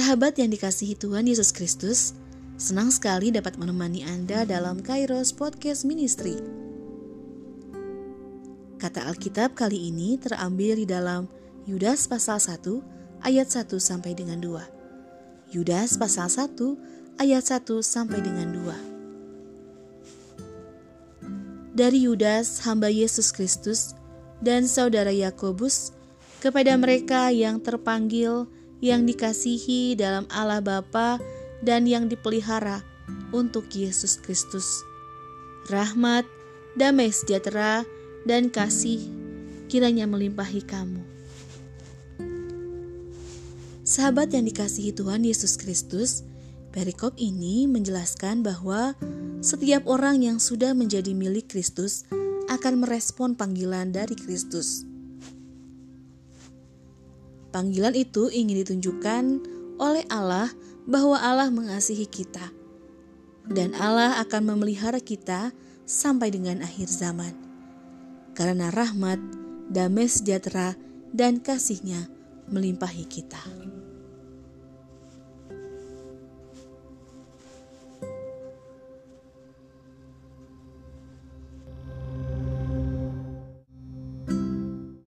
Sahabat yang dikasihi Tuhan Yesus Kristus, senang sekali dapat menemani Anda dalam Kairos Podcast Ministry. Kata Alkitab kali ini terambil di dalam Yudas pasal 1 ayat 1 sampai dengan 2. Yudas pasal 1 ayat 1 sampai dengan 2. Dari Yudas hamba Yesus Kristus dan saudara Yakobus kepada mereka yang terpanggil yang dikasihi dalam Allah Bapa dan yang dipelihara untuk Yesus Kristus. Rahmat, damai sejahtera, dan kasih kiranya melimpahi kamu. Sahabat yang dikasihi Tuhan Yesus Kristus, perikop ini menjelaskan bahwa setiap orang yang sudah menjadi milik Kristus akan merespon panggilan dari Kristus. Panggilan itu ingin ditunjukkan oleh Allah bahwa Allah mengasihi kita, dan Allah akan memelihara kita sampai dengan akhir zaman. Karena rahmat, damai sejahtera, dan kasihnya melimpahi kita.